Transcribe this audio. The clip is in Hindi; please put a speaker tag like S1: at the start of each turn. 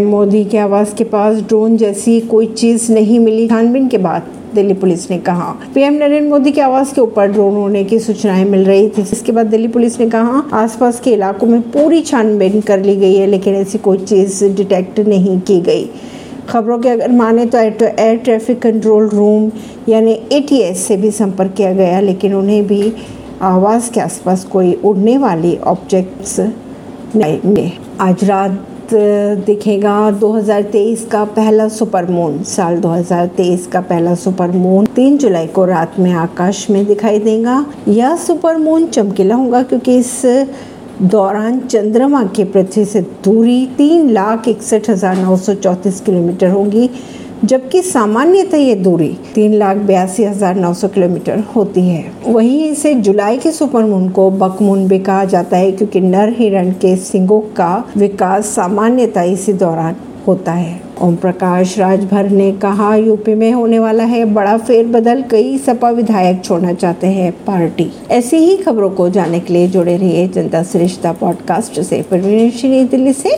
S1: मोदी के आवास के पास ड्रोन जैसी कोई चीज़ नहीं मिली। छानबीन के बाद दिल्ली पुलिस ने कहा, पीएम नरेंद्र मोदी के आवास के ऊपर ड्रोन होने की सूचनाएँ मिल रही थी। इसके बाद दिल्ली पुलिस ने कहा, आसपास के इलाकों में पूरी छानबीन कर ली गई है, लेकिन ऐसी कोई चीज़ डिटेक्ट नहीं की गई। खबरों के अगर माने तो एयर ट्रैफ़िक कंट्रोल रूम यानी ए से भी संपर्क किया गया, लेकिन उन्हें भी आवास के आसपास कोई उड़ने वाली ऑब्जेक्ट्स नहीं मिले। आज रात दिखेगा 2023 का पहला सुपर मून साल 2023 का पहला सुपर मून 3 जुलाई को रात में आकाश में दिखाई देगा। यह सुपर मून चमकीला होगा क्योंकि इस दौरान चंद्रमा के पृथ्वी से दूरी तीन लाख इकसठ हज़ार नौ सौ चौंतीस किलोमीटर होगी। जबकि सामान्यतः ये दूरी तीन लाख बयासी हज़ार नौ सौ किलोमीटर होती है। वहीं इसे जुलाई के सुपरमून को बकमून भी कहा जाता है, क्योंकि नर हिरण के सिंगों का विकास सामान्यतः इसी दौरान होता है। ओम प्रकाश राजभर ने कहा, यूपी में होने वाला है बड़ा फेरबदल, कई सपा विधायक छोड़ना चाहते हैं पार्टी। ऐसी ही खबरों को जानने के लिए जुड़े रहिए जनता श्रेष्ठता पॉडकास्ट से। दिल्ली से।